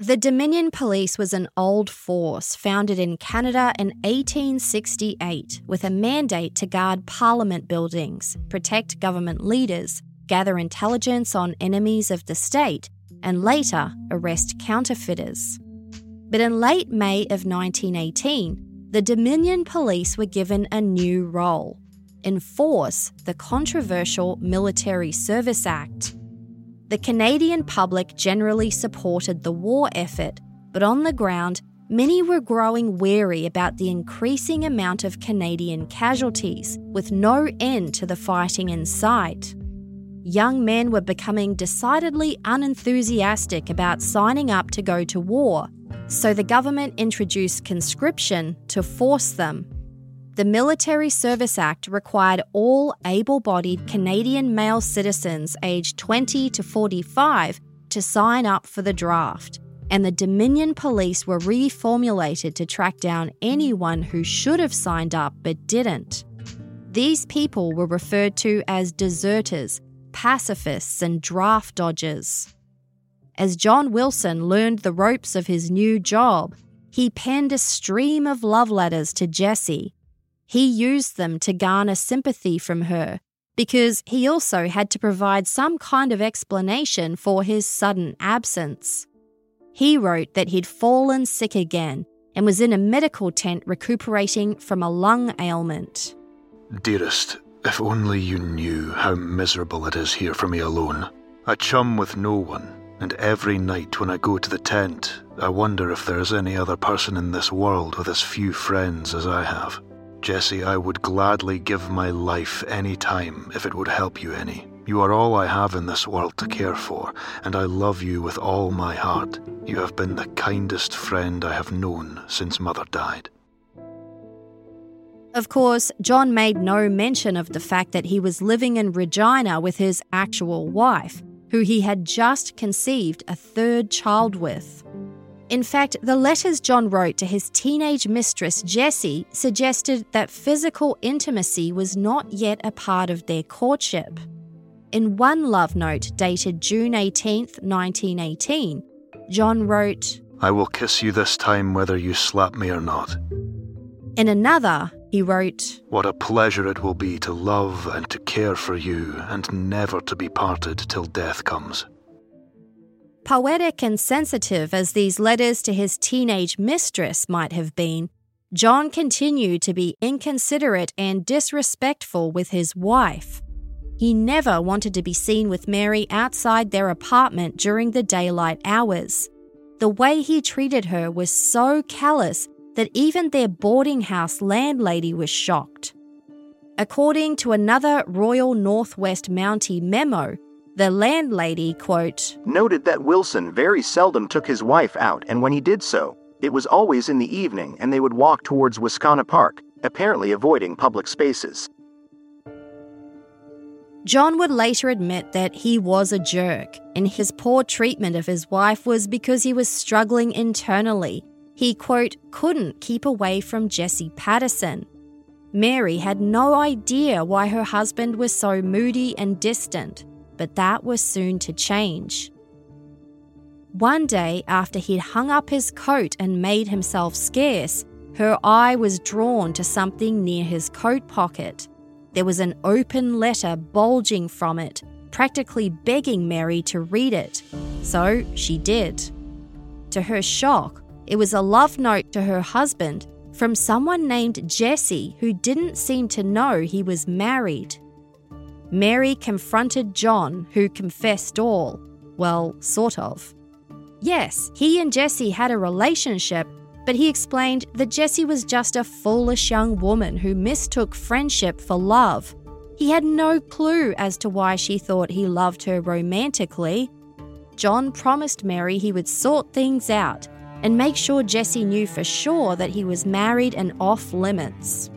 The Dominion Police was an old force founded in Canada in 1868 with a mandate to guard parliament buildings, protect government leaders, gather intelligence on enemies of the state, and later arrest counterfeiters. But in late May of 1918, the Dominion Police were given a new role enforce the controversial Military Service Act. The Canadian public generally supported the war effort, but on the ground, many were growing wary about the increasing amount of Canadian casualties, with no end to the fighting in sight. Young men were becoming decidedly unenthusiastic about signing up to go to war, so the government introduced conscription to force them. The Military Service Act required all able bodied Canadian male citizens aged 20 to 45 to sign up for the draft, and the Dominion Police were reformulated to track down anyone who should have signed up but didn't. These people were referred to as deserters, pacifists, and draft dodgers. As John Wilson learned the ropes of his new job, he penned a stream of love letters to Jessie he used them to garner sympathy from her because he also had to provide some kind of explanation for his sudden absence. He wrote that he'd fallen sick again and was in a medical tent recuperating from a lung ailment. Dearest, if only you knew how miserable it is here for me alone. I chum with no one, and every night when I go to the tent, I wonder if there is any other person in this world with as few friends as I have. Jessie, I would gladly give my life any time if it would help you any. You are all I have in this world to care for, and I love you with all my heart. You have been the kindest friend I have known since Mother died. Of course, John made no mention of the fact that he was living in Regina with his actual wife, who he had just conceived a third child with. In fact, the letters John wrote to his teenage mistress, Jessie, suggested that physical intimacy was not yet a part of their courtship. In one love note dated June 18, 1918, John wrote, I will kiss you this time whether you slap me or not. In another, he wrote, What a pleasure it will be to love and to care for you, and never to be parted till death comes. Poetic and sensitive as these letters to his teenage mistress might have been, John continued to be inconsiderate and disrespectful with his wife. He never wanted to be seen with Mary outside their apartment during the daylight hours. The way he treated her was so callous that even their boarding house landlady was shocked. According to another Royal Northwest Mountie memo, the landlady, quote, noted that Wilson very seldom took his wife out, and when he did so, it was always in the evening and they would walk towards Wascana Park, apparently avoiding public spaces. John would later admit that he was a jerk, and his poor treatment of his wife was because he was struggling internally. He, quote, couldn't keep away from Jessie Patterson. Mary had no idea why her husband was so moody and distant but that was soon to change. One day, after he'd hung up his coat and made himself scarce, her eye was drawn to something near his coat pocket. There was an open letter bulging from it, practically begging Mary to read it. So she did. To her shock, it was a love note to her husband from someone named Jessie who didn't seem to know he was married. Mary confronted John, who confessed all. Well, sort of. Yes, he and Jessie had a relationship, but he explained that Jessie was just a foolish young woman who mistook friendship for love. He had no clue as to why she thought he loved her romantically. John promised Mary he would sort things out and make sure Jessie knew for sure that he was married and off limits.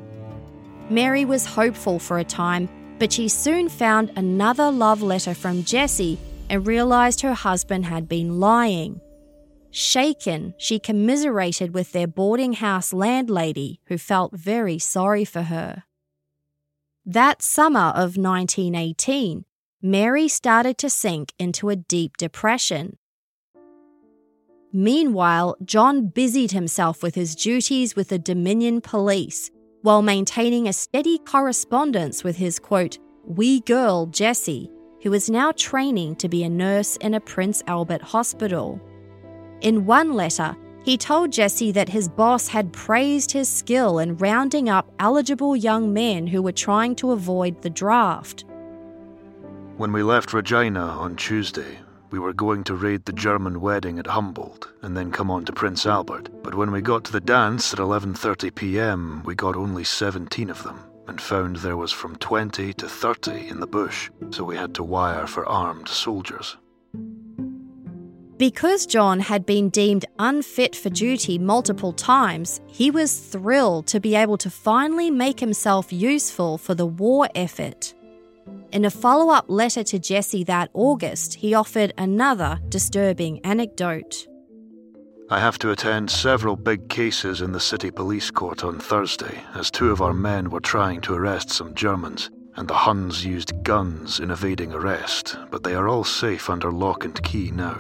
Mary was hopeful for a time, but she soon found another love letter from Jessie and realised her husband had been lying. Shaken, she commiserated with their boarding house landlady, who felt very sorry for her. That summer of 1918, Mary started to sink into a deep depression. Meanwhile, John busied himself with his duties with the Dominion Police while maintaining a steady correspondence with his quote, wee girl Jessie, who is now training to be a nurse in a Prince Albert hospital. In one letter, he told Jessie that his boss had praised his skill in rounding up eligible young men who were trying to avoid the draft. When we left Regina on Tuesday, we were going to raid the German wedding at Humboldt and then come on to Prince Albert. But when we got to the dance at 11:30 p.m., we got only 17 of them and found there was from 20 to 30 in the bush, so we had to wire for armed soldiers. Because John had been deemed unfit for duty multiple times, he was thrilled to be able to finally make himself useful for the war effort. In a follow up letter to Jessie that August, he offered another disturbing anecdote. I have to attend several big cases in the city police court on Thursday, as two of our men were trying to arrest some Germans, and the Huns used guns in evading arrest, but they are all safe under lock and key now.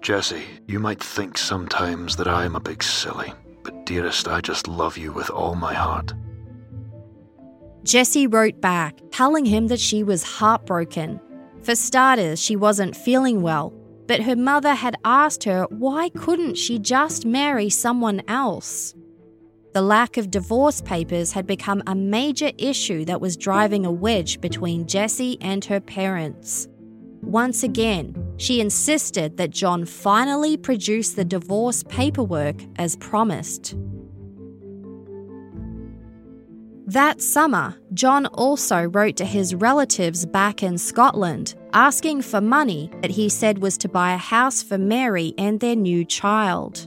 Jessie, you might think sometimes that I am a big silly, but dearest, I just love you with all my heart. Jessie wrote back, telling him that she was heartbroken. For starters, she wasn't feeling well, but her mother had asked her why couldn't she just marry someone else? The lack of divorce papers had become a major issue that was driving a wedge between Jessie and her parents. Once again, she insisted that John finally produce the divorce paperwork as promised. That summer, John also wrote to his relatives back in Scotland asking for money that he said was to buy a house for Mary and their new child.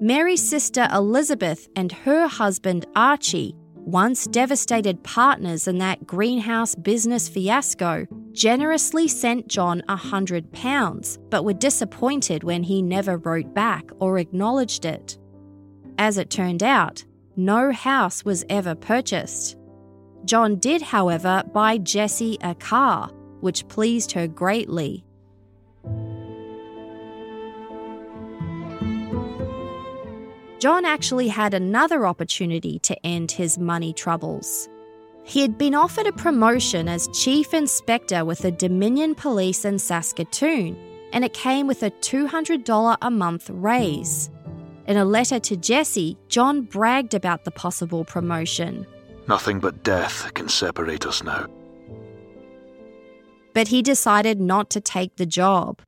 Mary's sister Elizabeth and her husband Archie once devastated partners in that greenhouse business fiasco, generously sent John a hundred pounds, but were disappointed when he never wrote back or acknowledged it. As it turned out, no house was ever purchased. John did, however, buy Jessie a car, which pleased her greatly. John actually had another opportunity to end his money troubles. He had been offered a promotion as Chief Inspector with the Dominion Police in Saskatoon, and it came with a $200 a month raise. In a letter to Jessie, John bragged about the possible promotion. Nothing but death can separate us now. But he decided not to take the job.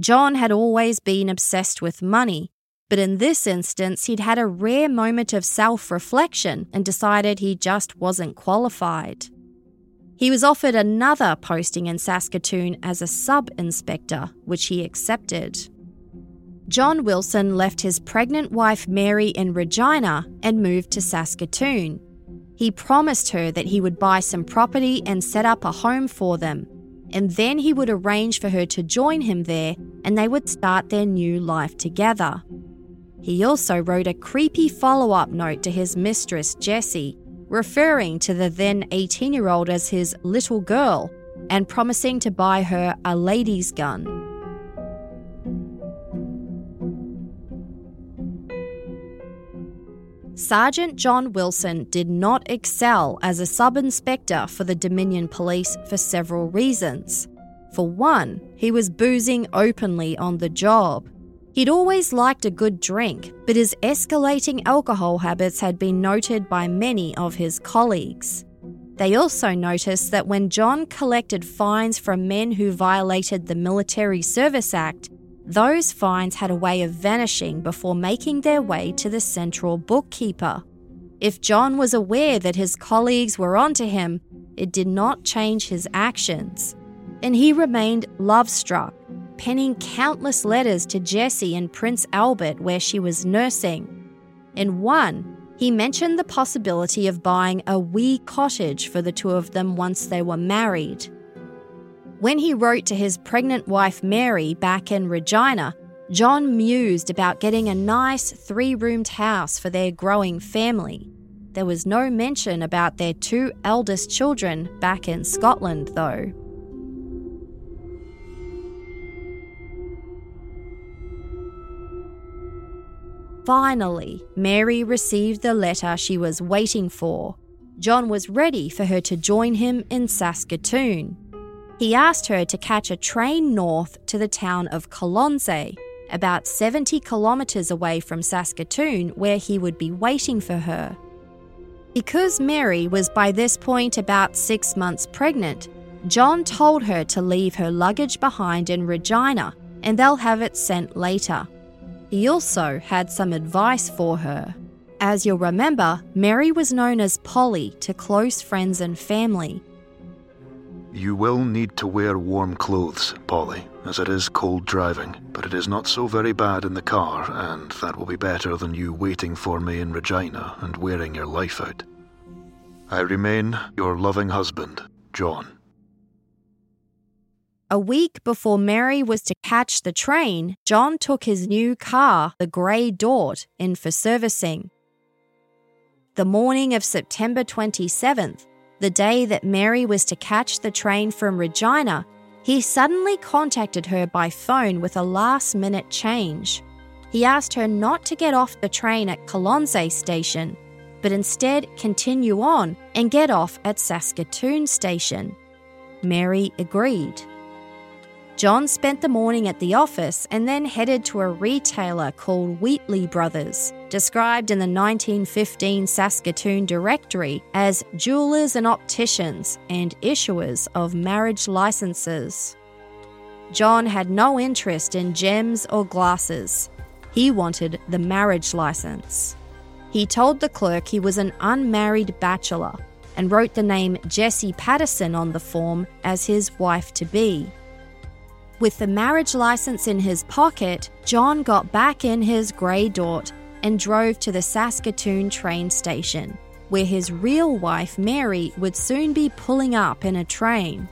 John had always been obsessed with money, but in this instance, he'd had a rare moment of self reflection and decided he just wasn't qualified. He was offered another posting in Saskatoon as a sub inspector, which he accepted. John Wilson left his pregnant wife Mary in Regina and moved to Saskatoon. He promised her that he would buy some property and set up a home for them, and then he would arrange for her to join him there and they would start their new life together. He also wrote a creepy follow up note to his mistress, Jessie, referring to the then 18 year old as his little girl and promising to buy her a lady's gun. Sergeant John Wilson did not excel as a sub inspector for the Dominion Police for several reasons. For one, he was boozing openly on the job. He'd always liked a good drink, but his escalating alcohol habits had been noted by many of his colleagues. They also noticed that when John collected fines from men who violated the Military Service Act, those fines had a way of vanishing before making their way to the central bookkeeper. If John was aware that his colleagues were onto him, it did not change his actions. And he remained love struck, penning countless letters to Jessie and Prince Albert where she was nursing. In one, he mentioned the possibility of buying a wee cottage for the two of them once they were married. When he wrote to his pregnant wife Mary back in Regina, John mused about getting a nice three roomed house for their growing family. There was no mention about their two eldest children back in Scotland, though. Finally, Mary received the letter she was waiting for. John was ready for her to join him in Saskatoon. He asked her to catch a train north to the town of Colonsay, about 70 kilometres away from Saskatoon, where he would be waiting for her. Because Mary was by this point about six months pregnant, John told her to leave her luggage behind in Regina and they'll have it sent later. He also had some advice for her. As you'll remember, Mary was known as Polly to close friends and family, you will need to wear warm clothes, Polly, as it is cold driving, but it is not so very bad in the car, and that will be better than you waiting for me in Regina and wearing your life out. I remain your loving husband, John. A week before Mary was to catch the train, John took his new car, the Gray-Dort, in for servicing. The morning of September 27th, the day that Mary was to catch the train from Regina, he suddenly contacted her by phone with a last minute change. He asked her not to get off the train at Colonsay station, but instead continue on and get off at Saskatoon station. Mary agreed. John spent the morning at the office and then headed to a retailer called Wheatley Brothers, described in the 1915 Saskatoon Directory as jewelers and opticians and issuers of marriage licenses. John had no interest in gems or glasses. He wanted the marriage license. He told the clerk he was an unmarried bachelor and wrote the name Jessie Patterson on the form as his wife to be. With the marriage license in his pocket, John got back in his Gray-Dort and drove to the Saskatoon train station, where his real wife Mary would soon be pulling up in a train.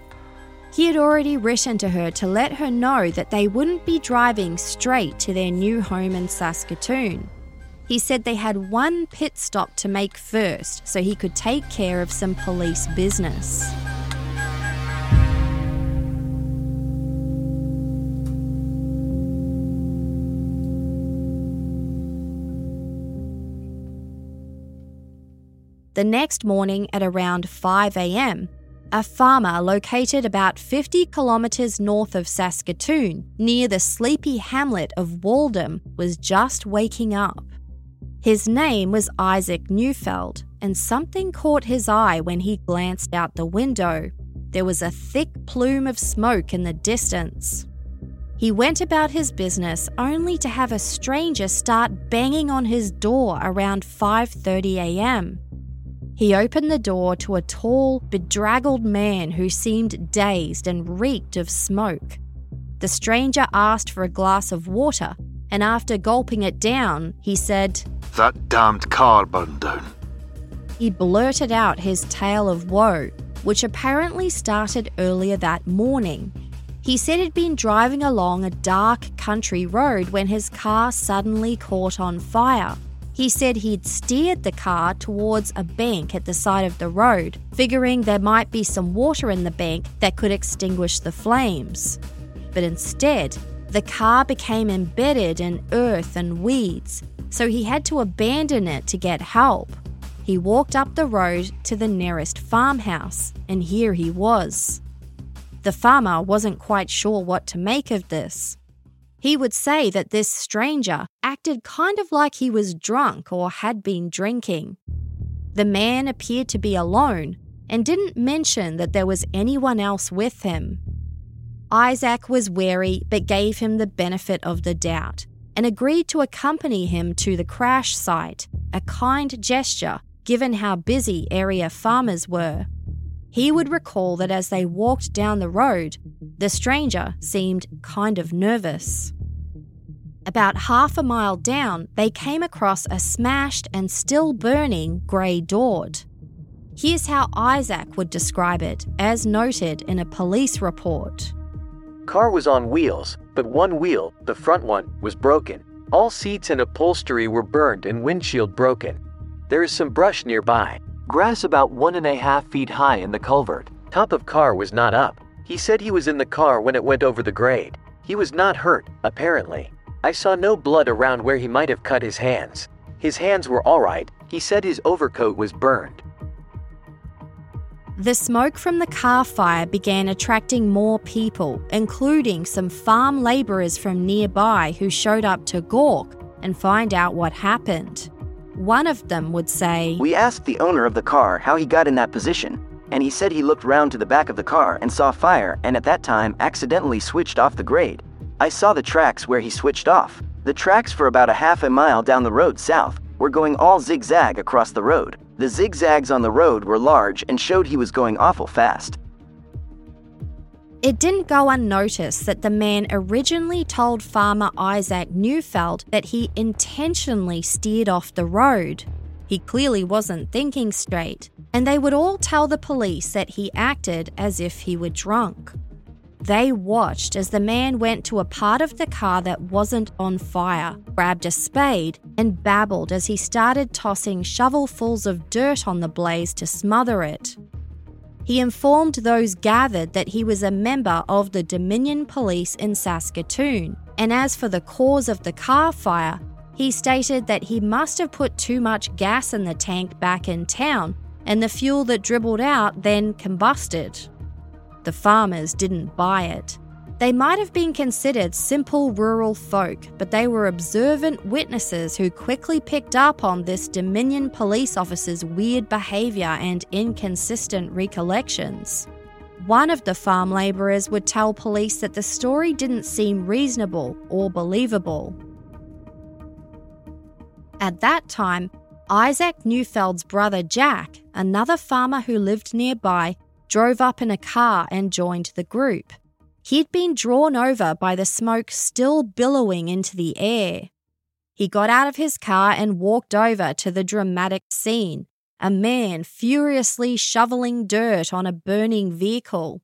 He had already written to her to let her know that they wouldn't be driving straight to their new home in Saskatoon. He said they had one pit stop to make first so he could take care of some police business. The next morning at around 5 am, a farmer located about 50 kilometres north of Saskatoon, near the sleepy hamlet of Waldheim, was just waking up. His name was Isaac Neufeld, and something caught his eye when he glanced out the window. There was a thick plume of smoke in the distance. He went about his business only to have a stranger start banging on his door around 5:30 a.m. He opened the door to a tall, bedraggled man who seemed dazed and reeked of smoke. The stranger asked for a glass of water, and after gulping it down, he said, That damned car burned down. He blurted out his tale of woe, which apparently started earlier that morning. He said he'd been driving along a dark country road when his car suddenly caught on fire. He said he'd steered the car towards a bank at the side of the road, figuring there might be some water in the bank that could extinguish the flames. But instead, the car became embedded in earth and weeds, so he had to abandon it to get help. He walked up the road to the nearest farmhouse, and here he was. The farmer wasn't quite sure what to make of this. He would say that this stranger acted kind of like he was drunk or had been drinking. The man appeared to be alone, and didn't mention that there was anyone else with him. Isaac was wary but gave him the benefit of the doubt and agreed to accompany him to the crash site, a kind gesture given how busy area farmers were. He would recall that as they walked down the road, the stranger seemed kind of nervous. About half a mile down, they came across a smashed and still burning grey Dodge. Here's how Isaac would describe it, as noted in a police report. Car was on wheels, but one wheel, the front one, was broken. All seats and upholstery were burned and windshield broken. There is some brush nearby. Grass about one and a half feet high in the culvert. Top of car was not up. He said he was in the car when it went over the grade. He was not hurt, apparently. I saw no blood around where he might have cut his hands. His hands were all right. He said his overcoat was burned. The smoke from the car fire began attracting more people, including some farm labourers from nearby who showed up to gawk and find out what happened. One of them would say, We asked the owner of the car how he got in that position, and he said he looked round to the back of the car and saw fire and at that time accidentally switched off the grade. I saw the tracks where he switched off. The tracks for about a half a mile down the road south were going all zigzag across the road. The zigzags on the road were large and showed he was going awful fast. It didn't go unnoticed that the man originally told farmer Isaac Neufeld that he intentionally steered off the road. He clearly wasn't thinking straight, and they would all tell the police that he acted as if he were drunk. They watched as the man went to a part of the car that wasn't on fire, grabbed a spade, and babbled as he started tossing shovelfuls of dirt on the blaze to smother it. He informed those gathered that he was a member of the Dominion Police in Saskatoon, and as for the cause of the car fire, he stated that he must have put too much gas in the tank back in town, and the fuel that dribbled out then combusted. The farmers didn't buy it. They might have been considered simple rural folk, but they were observant witnesses who quickly picked up on this Dominion police officer's weird behaviour and inconsistent recollections. One of the farm labourers would tell police that the story didn't seem reasonable or believable. At that time, Isaac Neufeld's brother Jack, another farmer who lived nearby, drove up in a car and joined the group. He'd been drawn over by the smoke still billowing into the air. He got out of his car and walked over to the dramatic scene a man furiously shoveling dirt on a burning vehicle.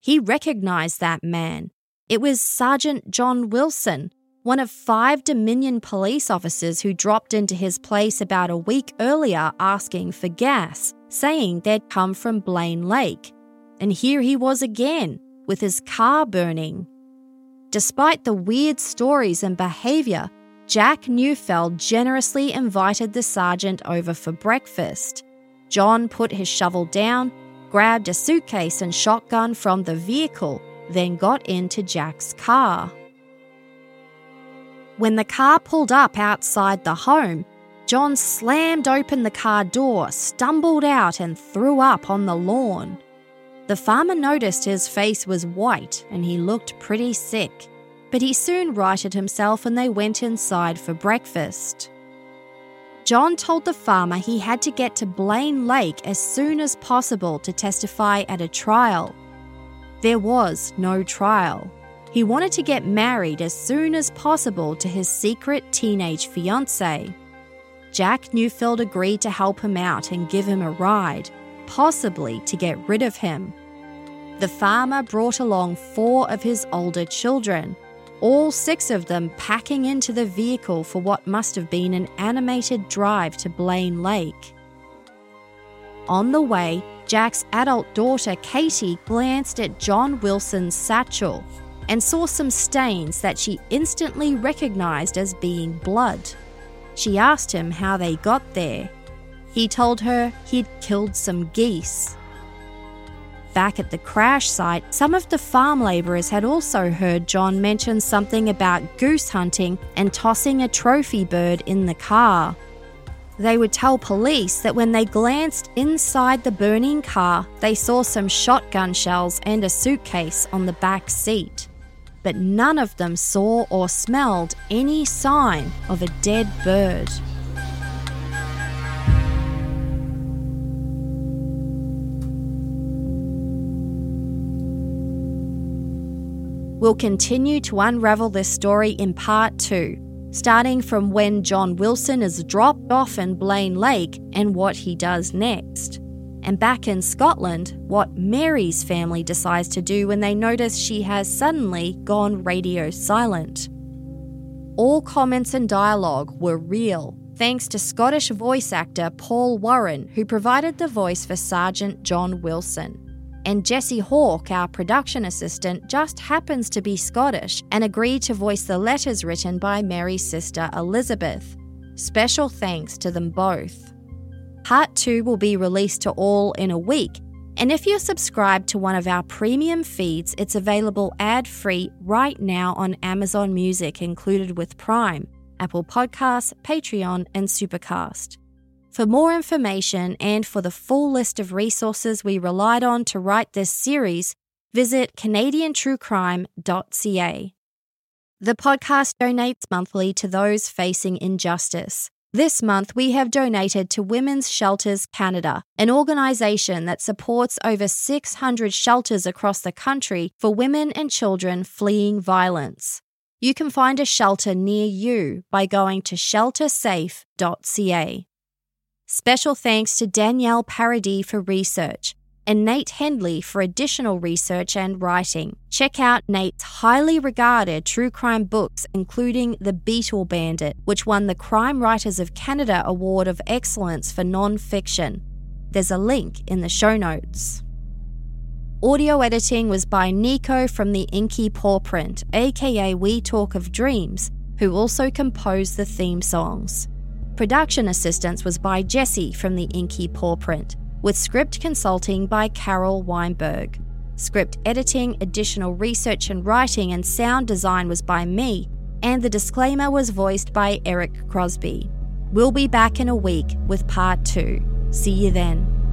He recognized that man. It was Sergeant John Wilson, one of five Dominion police officers who dropped into his place about a week earlier asking for gas, saying they'd come from Blaine Lake. And here he was again, with his car burning. Despite the weird stories and behaviour, Jack Neufeld generously invited the sergeant over for breakfast. John put his shovel down, grabbed a suitcase and shotgun from the vehicle, then got into Jack's car. When the car pulled up outside the home, John slammed open the car door, stumbled out, and threw up on the lawn. The farmer noticed his face was white and he looked pretty sick, but he soon righted himself and they went inside for breakfast. John told the farmer he had to get to Blaine Lake as soon as possible to testify at a trial. There was no trial. He wanted to get married as soon as possible to his secret teenage fiancée. Jack Neufeld agreed to help him out and give him a ride, possibly to get rid of him. The farmer brought along four of his older children, all six of them packing into the vehicle for what must have been an animated drive to Blaine Lake. On the way, Jack's adult daughter Katie glanced at John Wilson's satchel and saw some stains that she instantly recognized as being blood. She asked him how they got there. He told her he'd killed some geese. Back at the crash site, some of the farm labourers had also heard John mention something about goose hunting and tossing a trophy bird in the car. they would tell police that when they glanced inside the burning car, they saw some shotgun shells and a suitcase on the back seat. But none of them saw or smelled any sign of a dead bird. We'll continue to unravel this story in part two, starting from when John Wilson is dropped off in Blaine Lake and what he does next. And back in Scotland, what Mary's family decides to do when they notice she has suddenly gone radio silent. All comments and dialogue were real, thanks to Scottish voice actor Paul Warren, who provided the voice for Sergeant John Wilson. And Jesse Hawke, our production assistant, just happens to be Scottish and agreed to voice the letters written by Mary's sister Elizabeth. Special thanks to them both. Part 2 will be released to all in a week, and if you're subscribed to one of our premium feeds, it's available ad free right now on Amazon Music, included with Prime, Apple Podcasts, Patreon, and Supercast. For more information and for the full list of resources we relied on to write this series, visit CanadianTrueCrime.ca. The podcast donates monthly to those facing injustice. This month, we have donated to Women's Shelters Canada, an organisation that supports over 600 shelters across the country for women and children fleeing violence. You can find a shelter near you by going to sheltersafe.ca. Special thanks to Danielle Paradis for research and Nate Hendley for additional research and writing. Check out Nate's highly regarded true crime books, including The Beatle Bandit, which won the Crime Writers of Canada Award of Excellence for Non-Fiction. There's a link in the show notes. Audio editing was by Nico from the Inky Paw Print, aka We Talk of Dreams, who also composed the theme songs. Production assistance was by Jesse from the Inky Paw Print, with script consulting by Carol Weinberg. Script editing, additional research and writing, and sound design was by me, and the disclaimer was voiced by Erik Krosby. We'll be back in a week with part two. See you then.